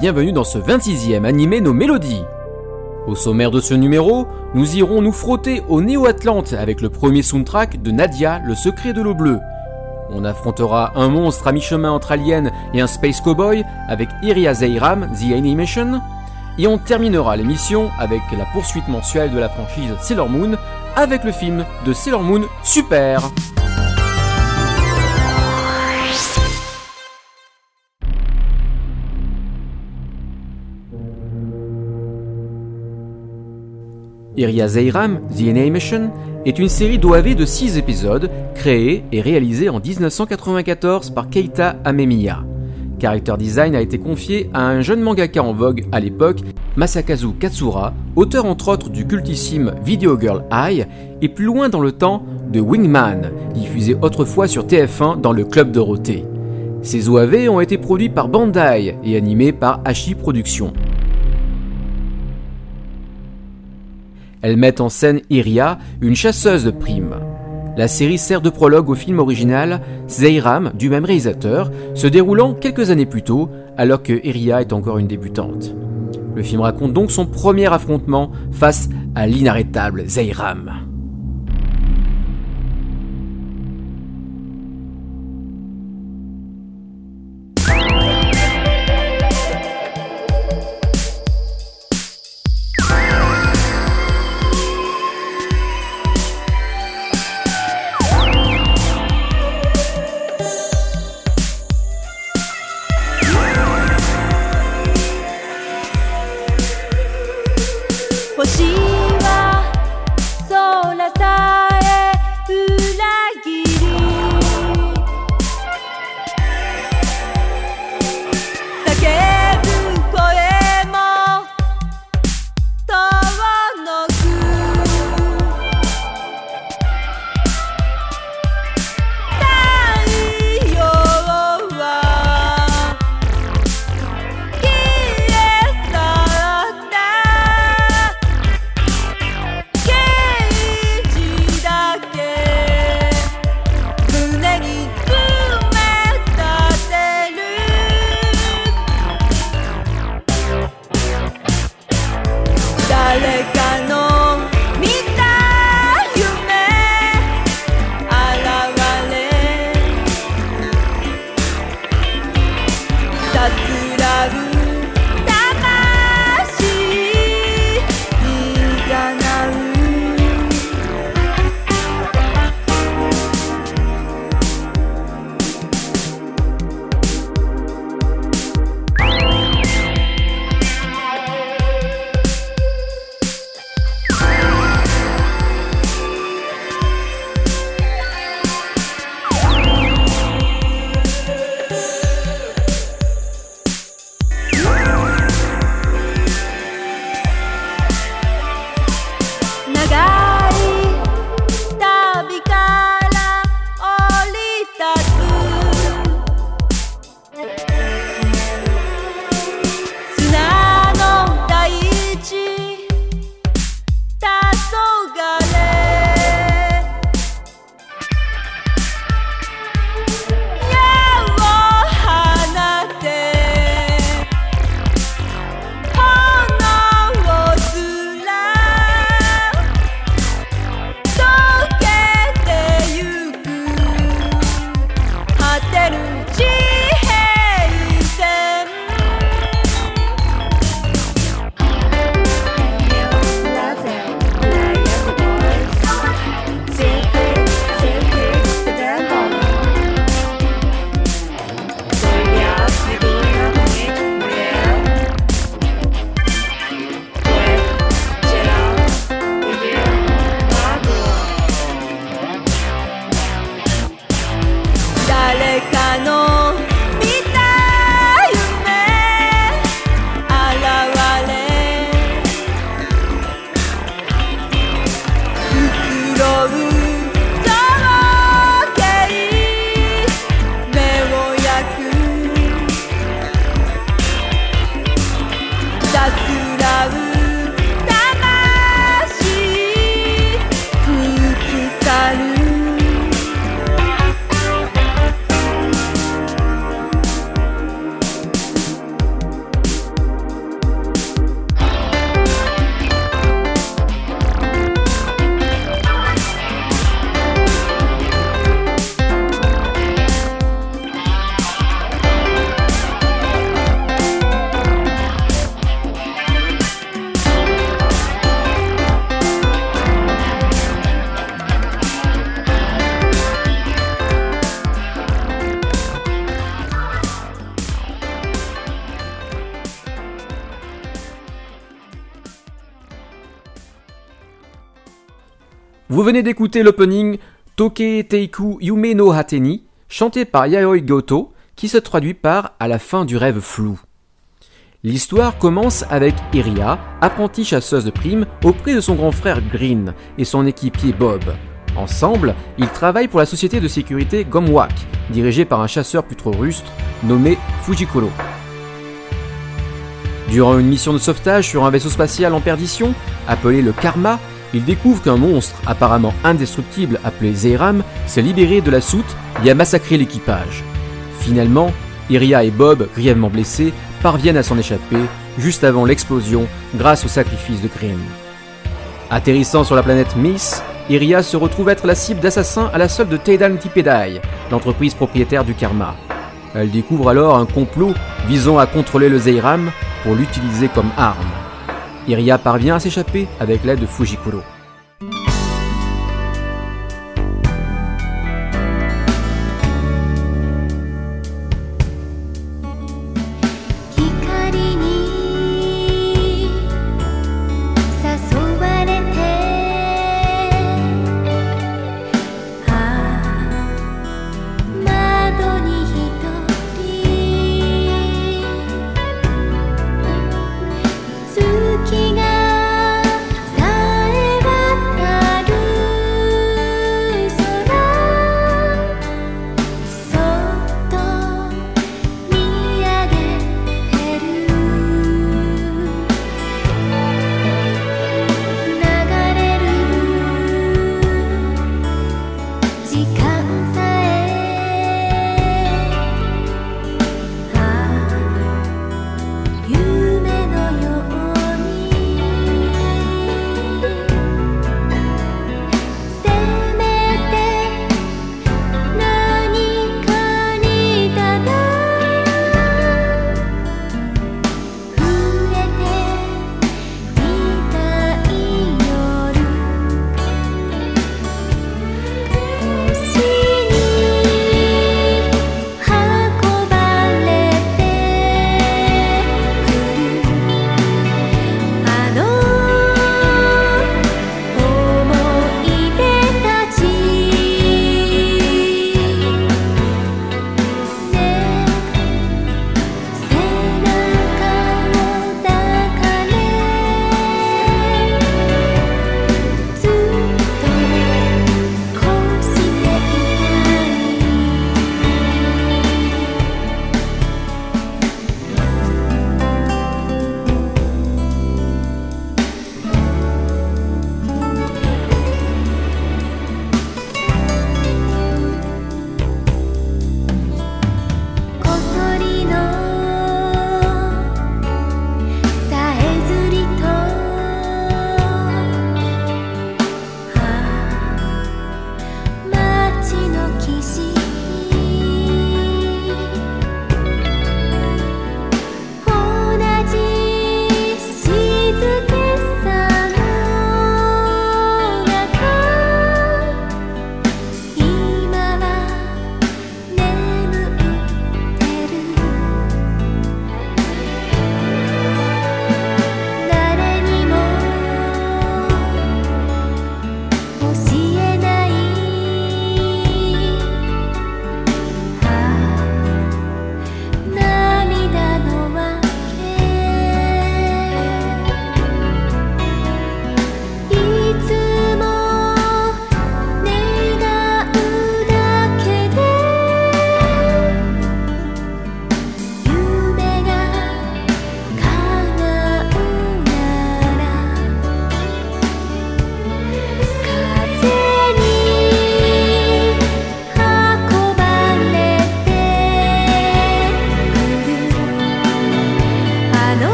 Bienvenue dans ce 26e animé Nos Mélodies. Au sommaire de ce numéro, nous irons nous frotter au Néo-Atlante avec le premier soundtrack de Nadia, le secret de l'eau bleue. On affrontera un monstre à mi-chemin entre Alien et un Space Cowboy avec Iria Zeiram, The Animation. Et on terminera l'émission avec la poursuite mensuelle de la franchise Sailor Moon avec le film de Sailor Moon Super. Iria Zeiram, The Animation, est une série d'OAV de 6 épisodes, créée et réalisée en 1994 par Keita Amemiya. Character Design a été confié à un jeune mangaka en vogue à l'époque, Masakazu Katsura, auteur entre autres du cultissime Video Girl Eye, et plus loin dans le temps de Wingman, diffusé autrefois sur TF1 dans le Club Dorothée. Ces OAV ont été produits par Bandai et animés par Hachi Productions. Elles mettent en scène Iria, une chasseuse de primes. La série sert de prologue au film original Zeiram du même réalisateur, se déroulant quelques années plus tôt, alors que Iria est encore une débutante. Le film raconte donc son premier affrontement face à l'inarrêtable Zeiram. Venez d'écouter l'opening Toke Teiku Yume no Hateni, chanté par Yayoi Goto, qui se traduit par À la fin du rêve flou. L'histoire commence avec Iria, apprentie chasseuse de primes, auprès de son grand frère Green et son équipier Bob. Ensemble, ils travaillent pour la société de sécurité Gomwak, dirigée par un chasseur plus trop rustre nommé Fujikuro. Durant une mission de sauvetage sur un vaisseau spatial en perdition, appelé le Karma, ils découvrent qu'un monstre apparemment indestructible appelé Zeiram s'est libéré de la soute et a massacré l'équipage. Finalement, Iria et Bob, grièvement blessés, parviennent à s'en échapper juste avant l'explosion grâce au sacrifice de Green. Atterrissant sur la planète Miss, Iria se retrouve être la cible d'assassins à la solde de Teidan Tipedai, l'entreprise propriétaire du Karma. Elle découvre alors un complot visant à contrôler le Zeiram pour l'utiliser comme arme. Iria parvient à s'échapper avec l'aide de Fujikuro.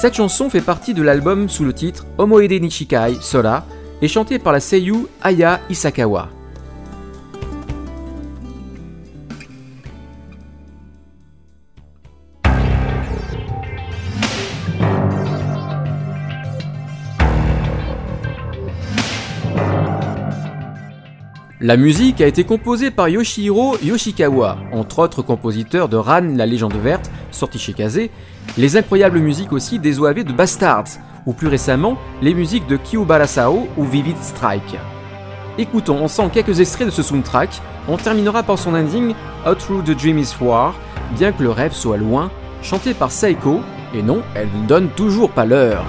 Cette chanson fait partie de l'album sous le titre Omoede Nishikai Sola et chantée par la seiyuu Aya Isakawa. La musique a été composée par Yoshihiro Yoshikawa, entre autres compositeurs de Ran, la légende verte, sorti chez Kaze, les incroyables musiques aussi des OAV de Bastards, ou plus récemment, les musiques de Kyubara Sao ou Vivid Strike. Écoutons ensemble quelques extraits de ce soundtrack, on terminera par son ending Out Through the Dream is War, bien que le rêve soit loin, chanté par Saiko, et non, elle ne donne toujours pas l'heure.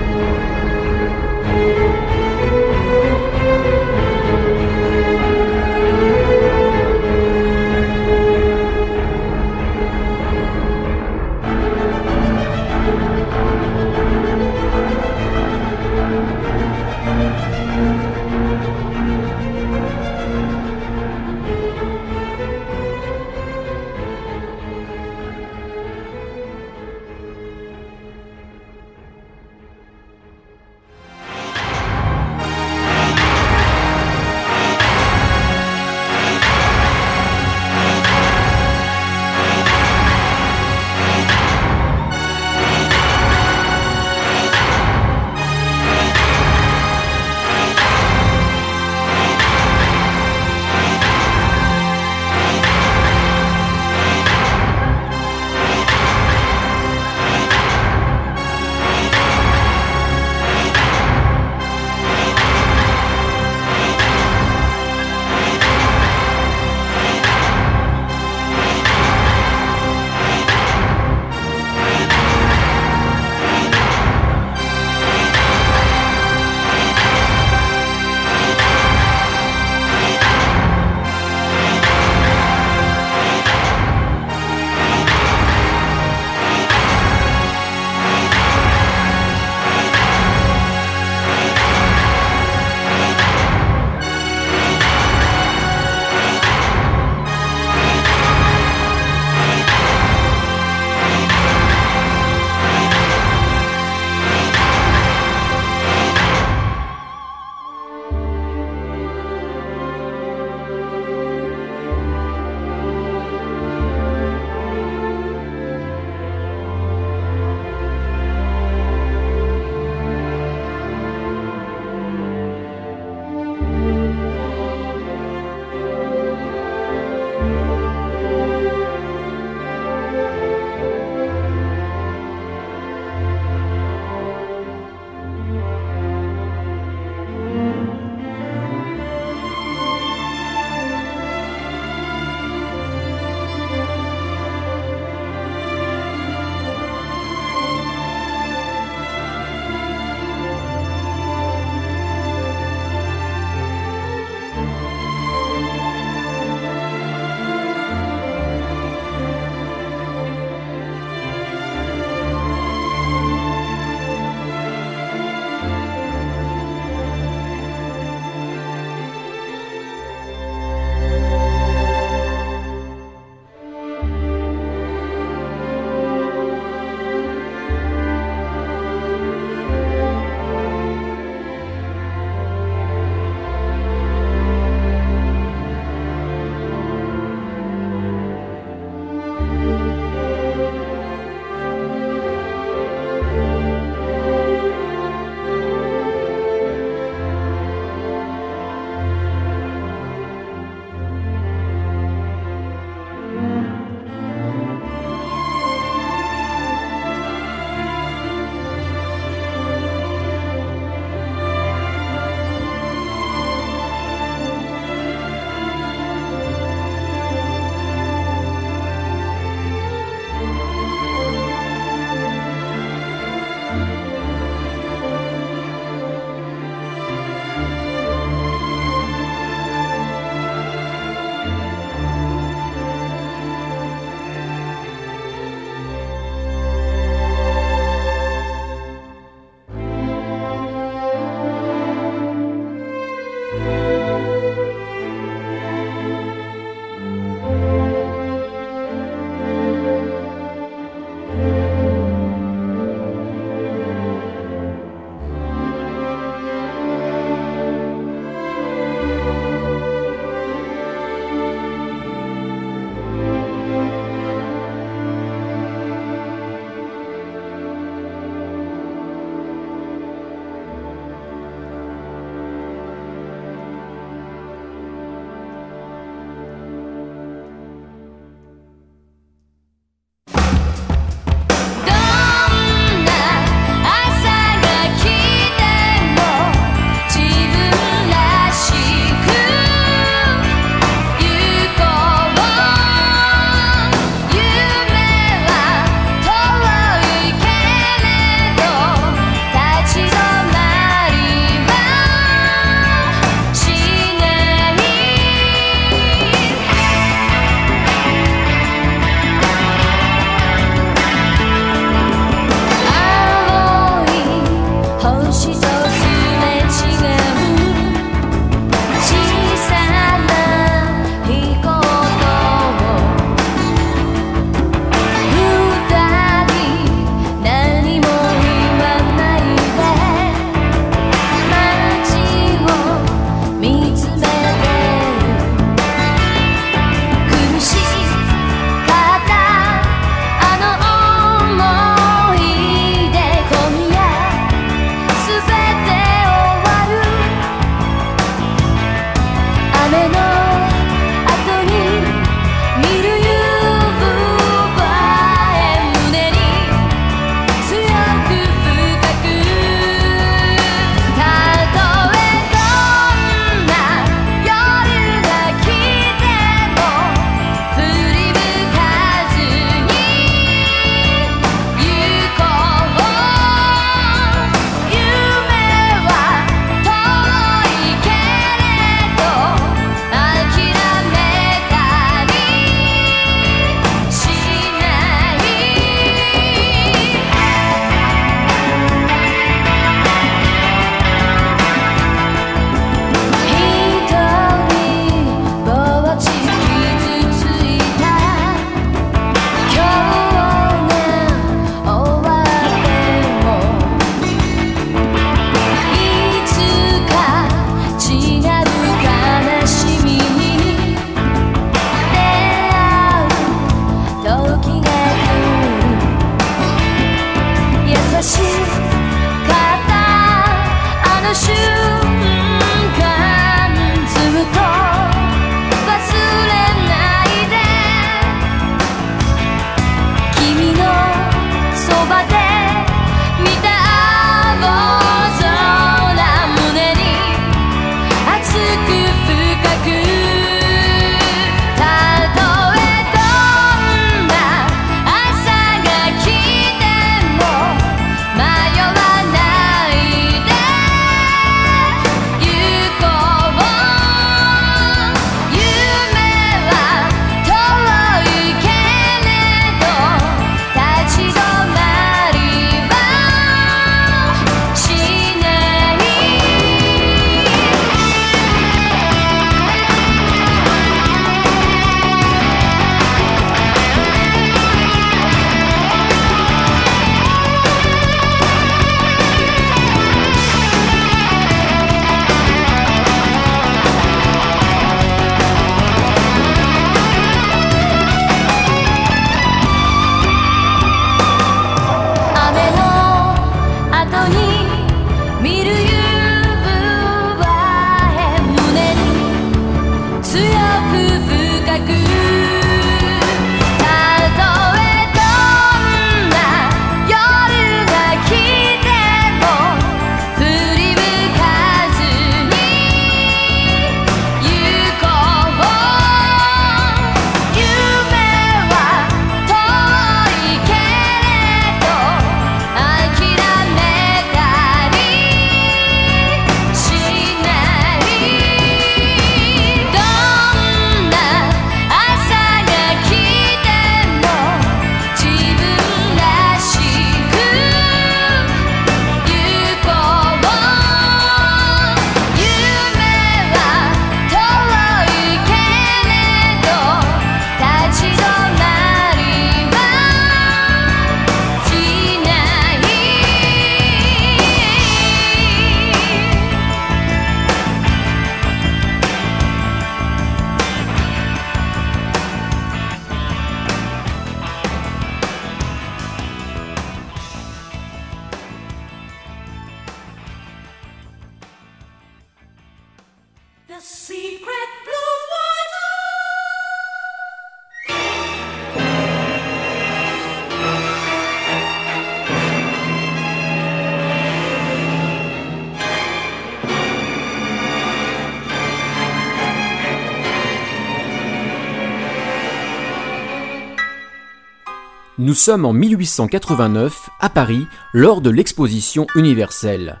Nous sommes en 1889 à Paris lors de l'exposition universelle.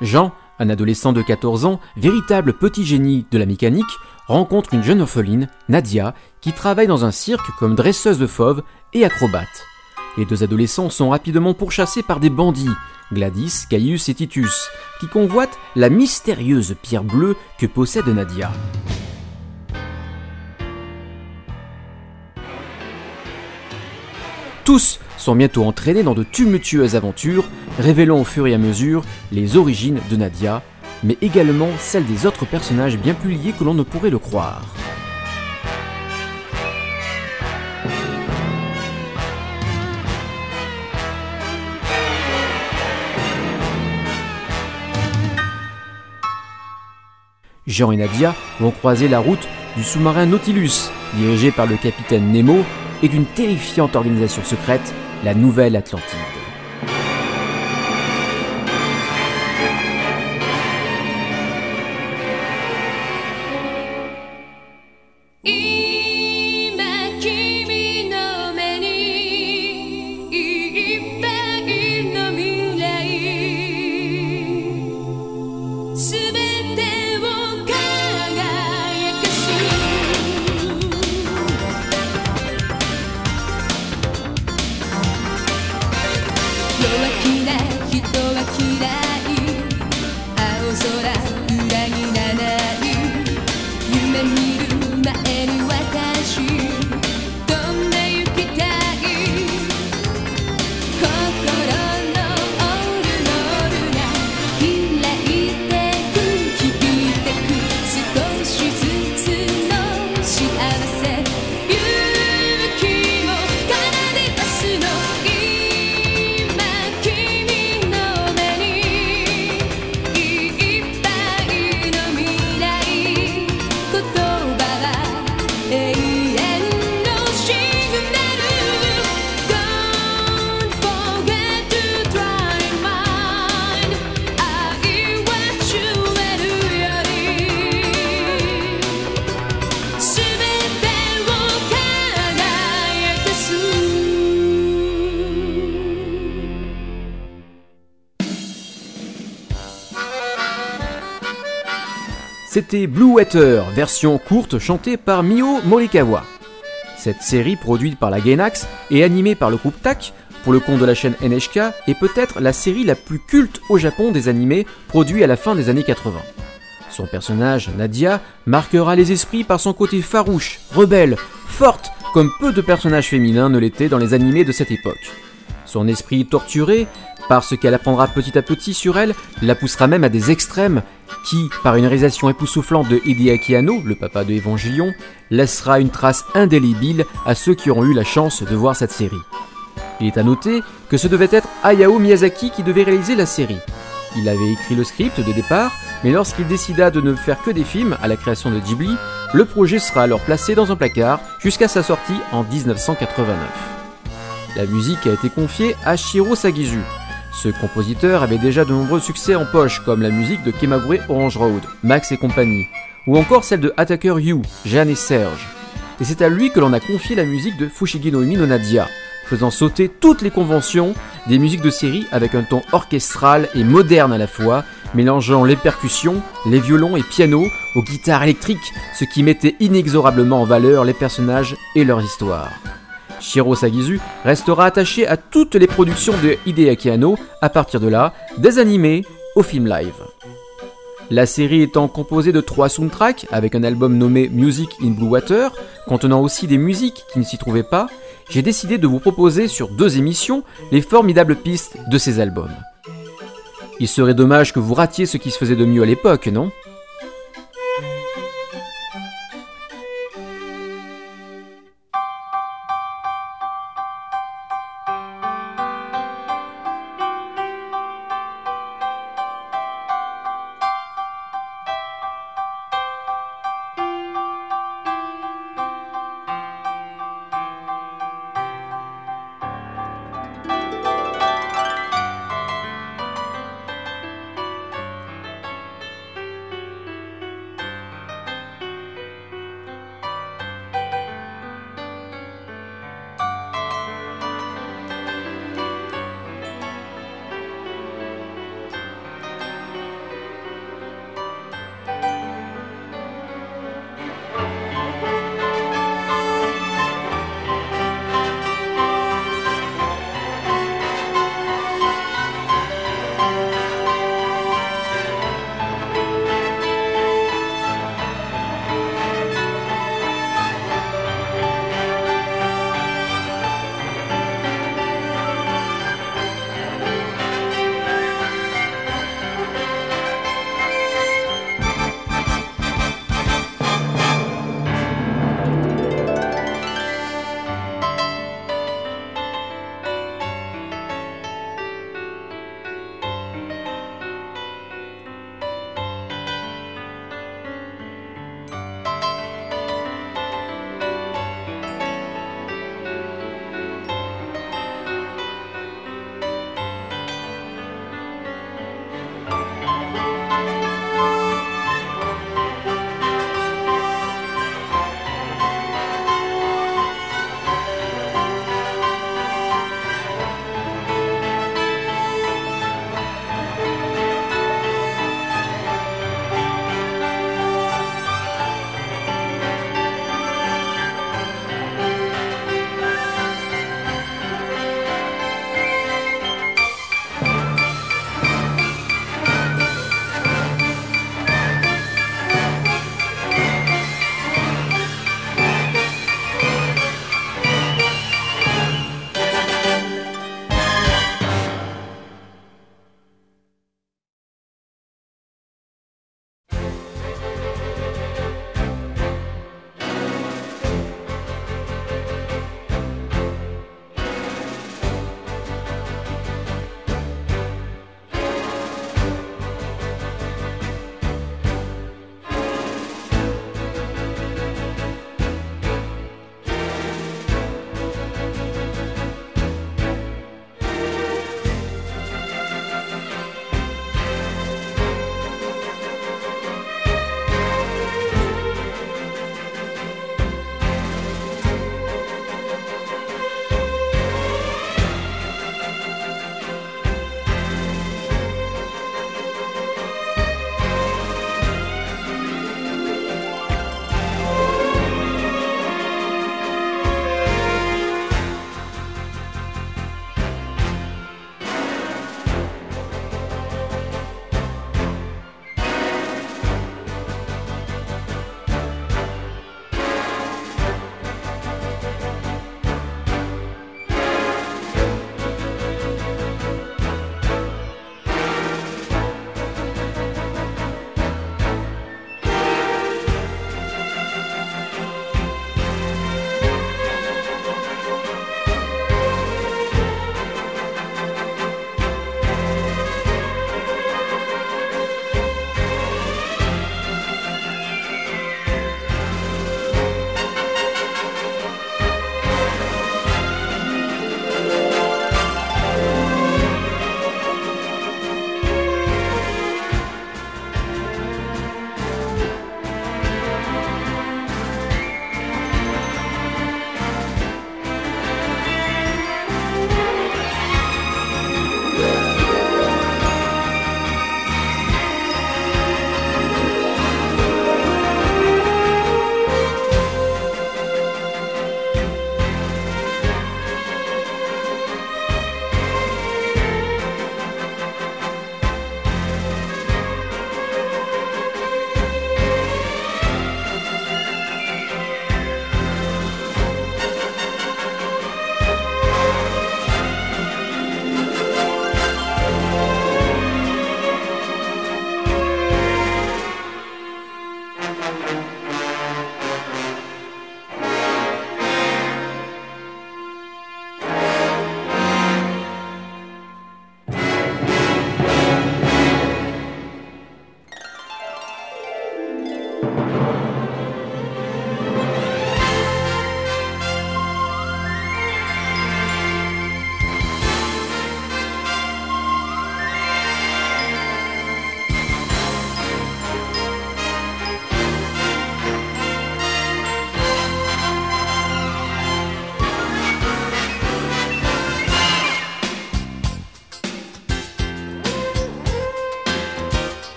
Jean, un adolescent de 14 ans, véritable petit génie de la mécanique, rencontre une jeune orpheline, Nadia, qui travaille dans un cirque comme dresseuse de fauves et acrobate. Les deux adolescents sont rapidement pourchassés par des bandits, Gladys, Caius et Titus, qui convoitent la mystérieuse pierre bleue que possède Nadia. Tous sont bientôt entraînés dans de tumultueuses aventures, révélant au fur et à mesure les origines de Nadia, mais également celles des autres personnages bien plus liés que l'on ne pourrait le croire. Jean et Nadia vont croiser la route du sous-marin Nautilus, dirigé par le capitaine Nemo et d'une terrifiante organisation secrète, la Nouvelle Atlantide. C'était Blue Water, version courte chantée par Mio Morikawa. Cette série, produite par la Gainax et animée par le groupe TAC, pour le compte de la chaîne NHK, est peut-être la série la plus culte au Japon des animés produits à la fin des années 80. Son personnage, Nadia, marquera les esprits par son côté farouche, rebelle, forte, comme peu de personnages féminins ne l'étaient dans les animés de cette époque. Son esprit torturé, par ce qu'elle apprendra petit à petit sur elle, la poussera même à des extrêmes qui, par une réalisation époustouflante de Hideaki Anno, le papa de Evangelion, laissera une trace indélébile à ceux qui auront eu la chance de voir cette série. Il est à noter que ce devait être Hayao Miyazaki qui devait réaliser la série. Il avait écrit le script de départ, mais lorsqu'il décida de ne faire que des films à la création de Ghibli, le projet sera alors placé dans un placard jusqu'à sa sortie en 1989. La musique a été confiée à Shiro Sagizu, ce compositeur avait déjà de nombreux succès en poche, comme la musique de Kemagure Orange Road, Max et compagnie, ou encore celle de Attacker You, Jeanne et Serge. Et c'est à lui que l'on a confié la musique de Fushigi no Umi no Nadia, faisant sauter toutes les conventions des musiques de série avec un ton orchestral et moderne à la fois, mélangeant les percussions, les violons et pianos aux guitares électriques, ce qui mettait inexorablement en valeur les personnages et leur histoire. Shiro Sagizu restera attaché à toutes les productions de Hideaki Anno à partir de là, des animés au film live. La série étant composée de trois soundtracks avec un album nommé Music in Blue Water, contenant aussi des musiques qui ne s'y trouvaient pas, j'ai décidé de vous proposer sur deux émissions les formidables pistes de ces albums. Il serait dommage que vous ratiez ce qui se faisait de mieux à l'époque, non?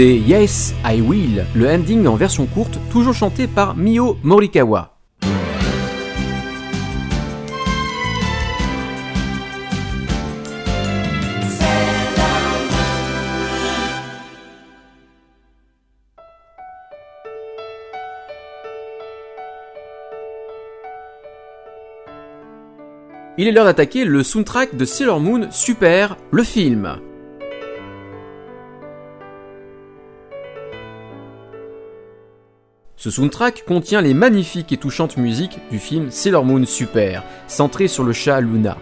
Yes, I Will, le ending en version courte, toujours chanté par Mio Morikawa. Il est l'heure d'attaquer le soundtrack de Sailor Moon Super, le film. Ce soundtrack contient les magnifiques et touchantes musiques du film Sailor Moon Super, centré sur le chat Luna.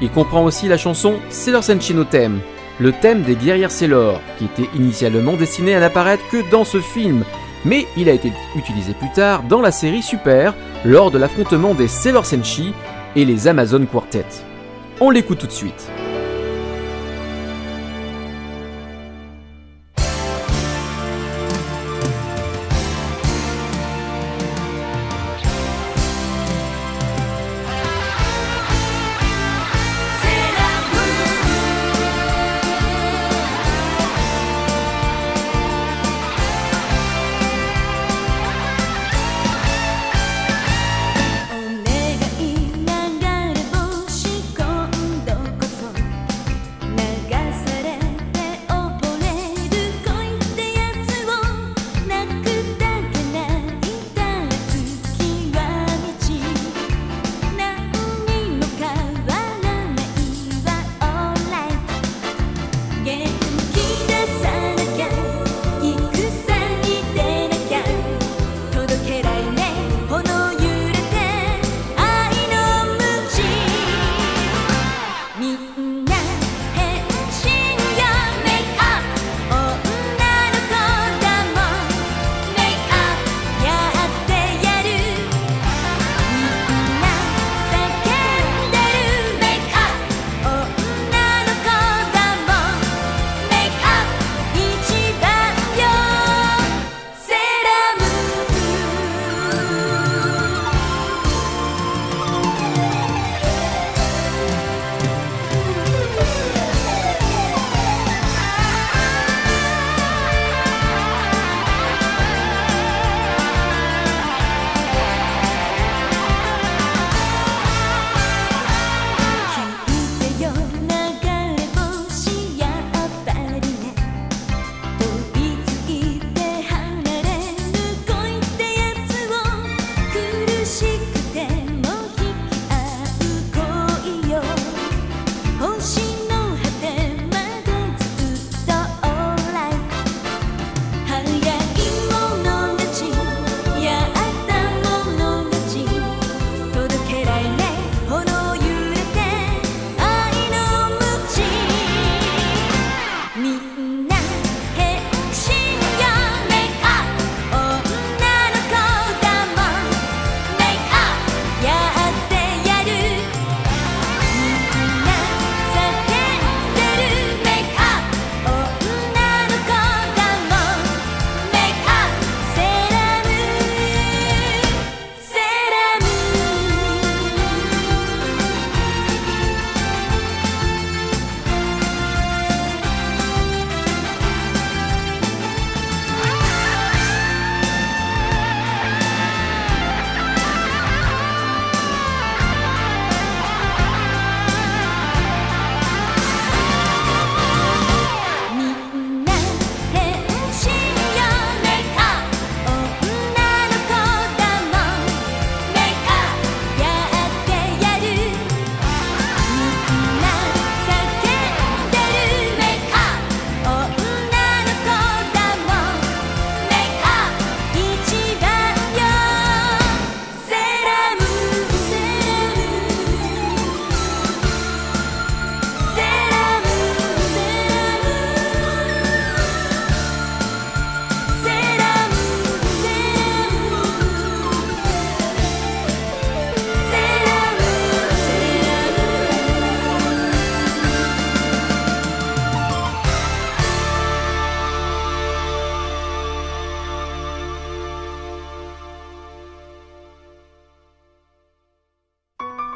Il comprend aussi la chanson Sailor Senshi no Theme, le thème des guerrières Sailor, qui était initialement destiné à n'apparaître que dans ce film, mais il a été utilisé plus tard dans la série Super, lors de l'affrontement des Sailor Senshi et les Amazon Quartet. On l'écoute tout de suite.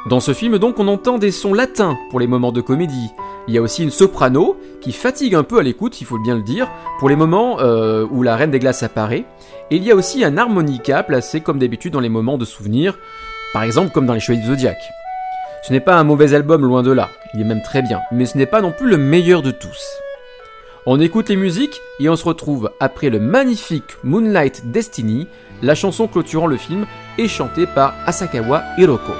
Dans ce film donc on entend des sons latins pour les moments de comédie. Il y a aussi une soprano qui fatigue un peu à l'écoute, il faut bien le dire, pour les moments euh, où la Reine des Glaces apparaît. Et il y a aussi un harmonica placé comme d'habitude dans les moments de souvenir, par exemple comme dans les Chevaliers du Zodiac. Ce n'est pas un mauvais album, loin de là, il est même très bien, mais ce n'est pas non plus le meilleur de tous. On écoute les musiques et on se retrouve après le magnifique Moonlight Destiny, la chanson clôturant le film est chantée par Asakawa Hiroko.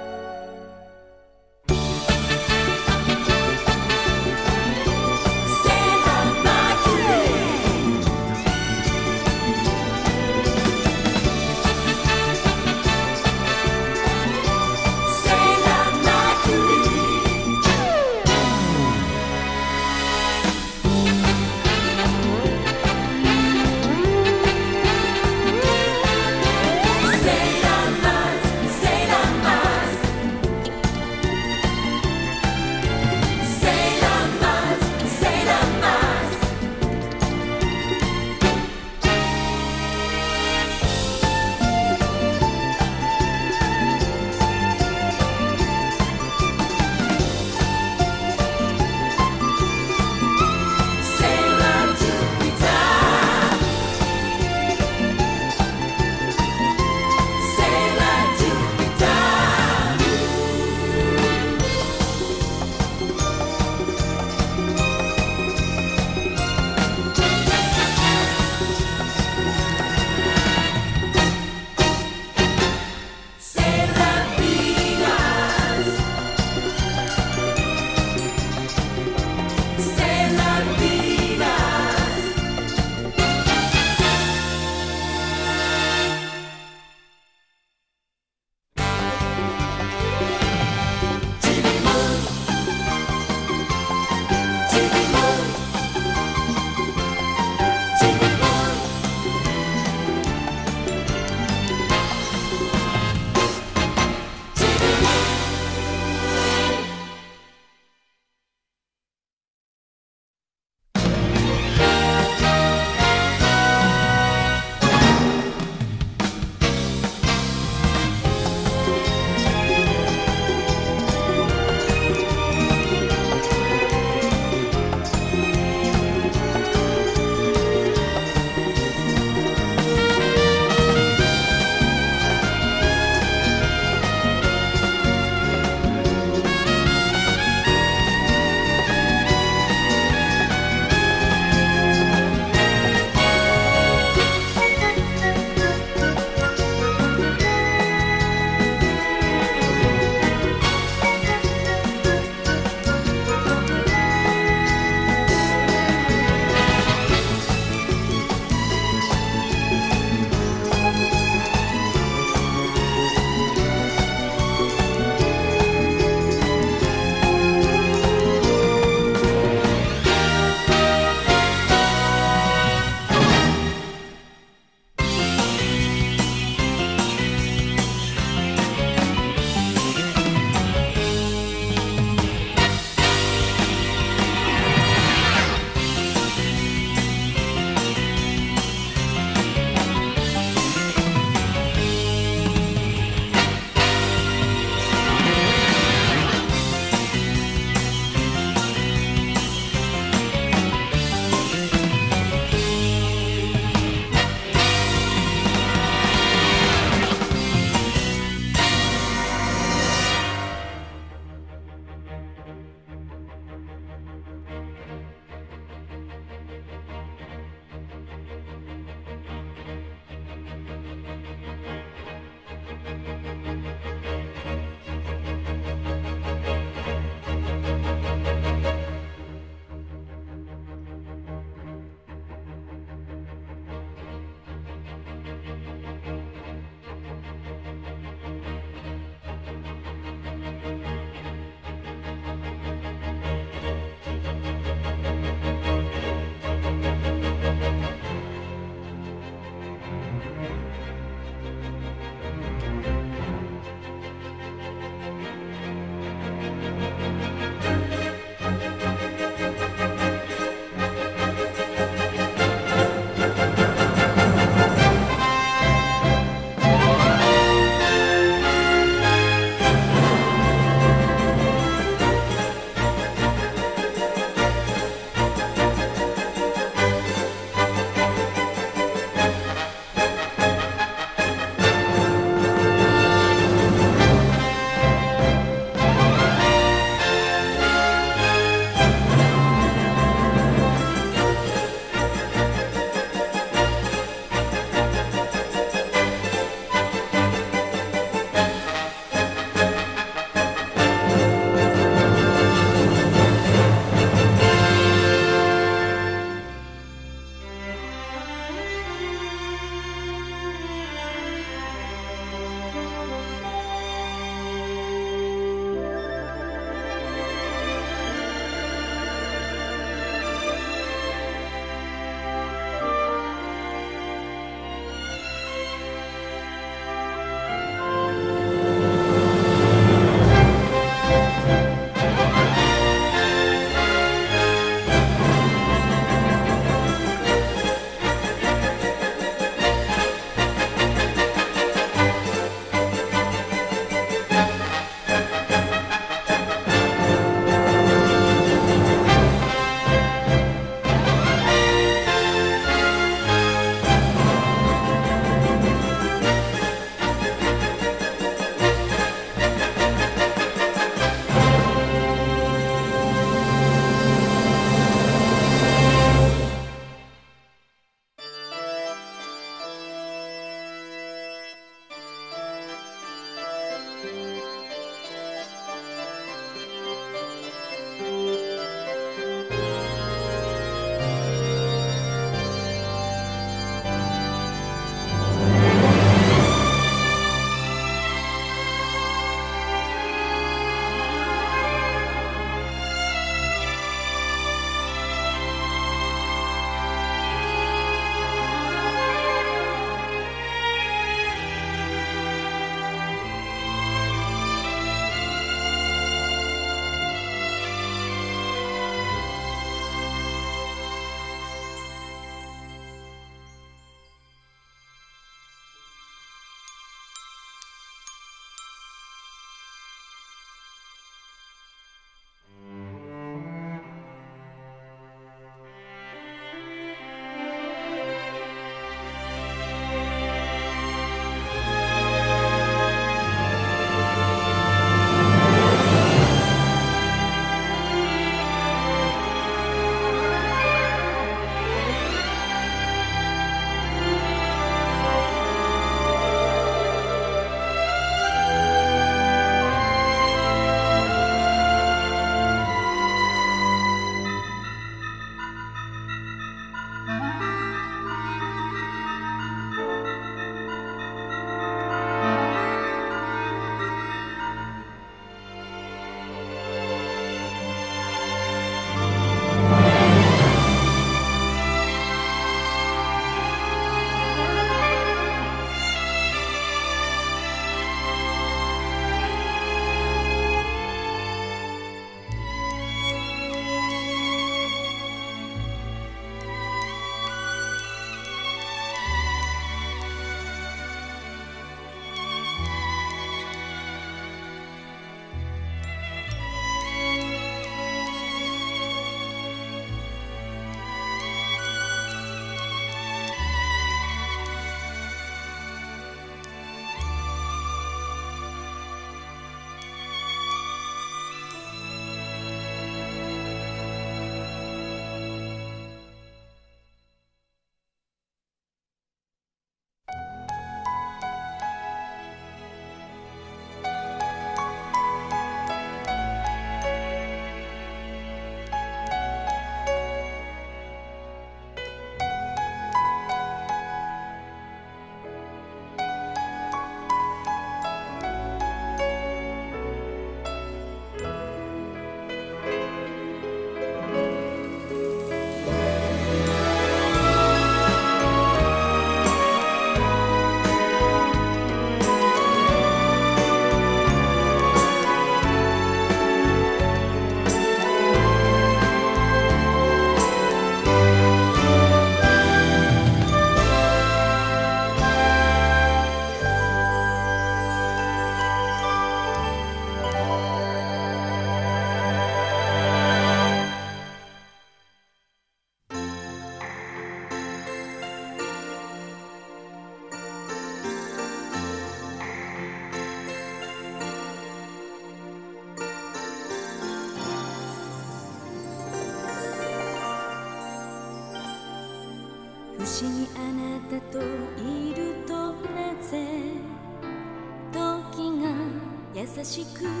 しく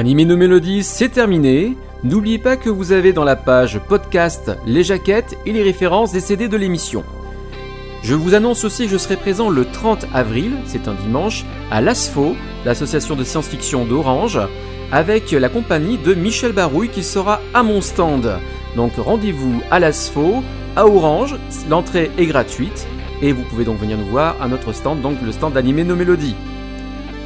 Animé nos mélodies, c'est terminé. N'oubliez pas que vous avez dans la page podcast les jaquettes et les références des CD de l'émission. Je vous annonce aussi que je serai présent le 30 avril, c'est un dimanche, à l'ASFO, l'association de science-fiction d'Orange, avec la compagnie de Michel Barouille qui sera à mon stand. Donc rendez-vous à l'ASFO, à Orange, l'entrée est gratuite et vous pouvez donc venir nous voir à notre stand, donc le stand d'Animer nos mélodies.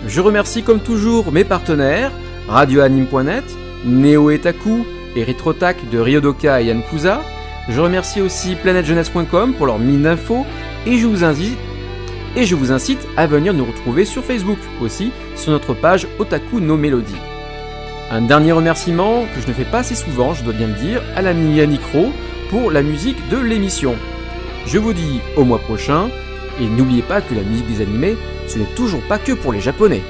Je remercie comme toujours mes partenaires, radioanime.net, Neo Etaku et Retrotac de Ryodoka et Yankuza. Je remercie aussi planetjeunesse.com pour leur mine d'infos et je vous invite et je vous incite à venir nous retrouver sur Facebook aussi sur notre page Otaku no Mélodies. Un dernier remerciement que je ne fais pas assez souvent, je dois bien le dire, à l'ami Yannick Rowe pour la musique de l'émission. Je vous dis au mois prochain et n'oubliez pas que la musique des animés, ce n'est toujours pas que pour les japonais.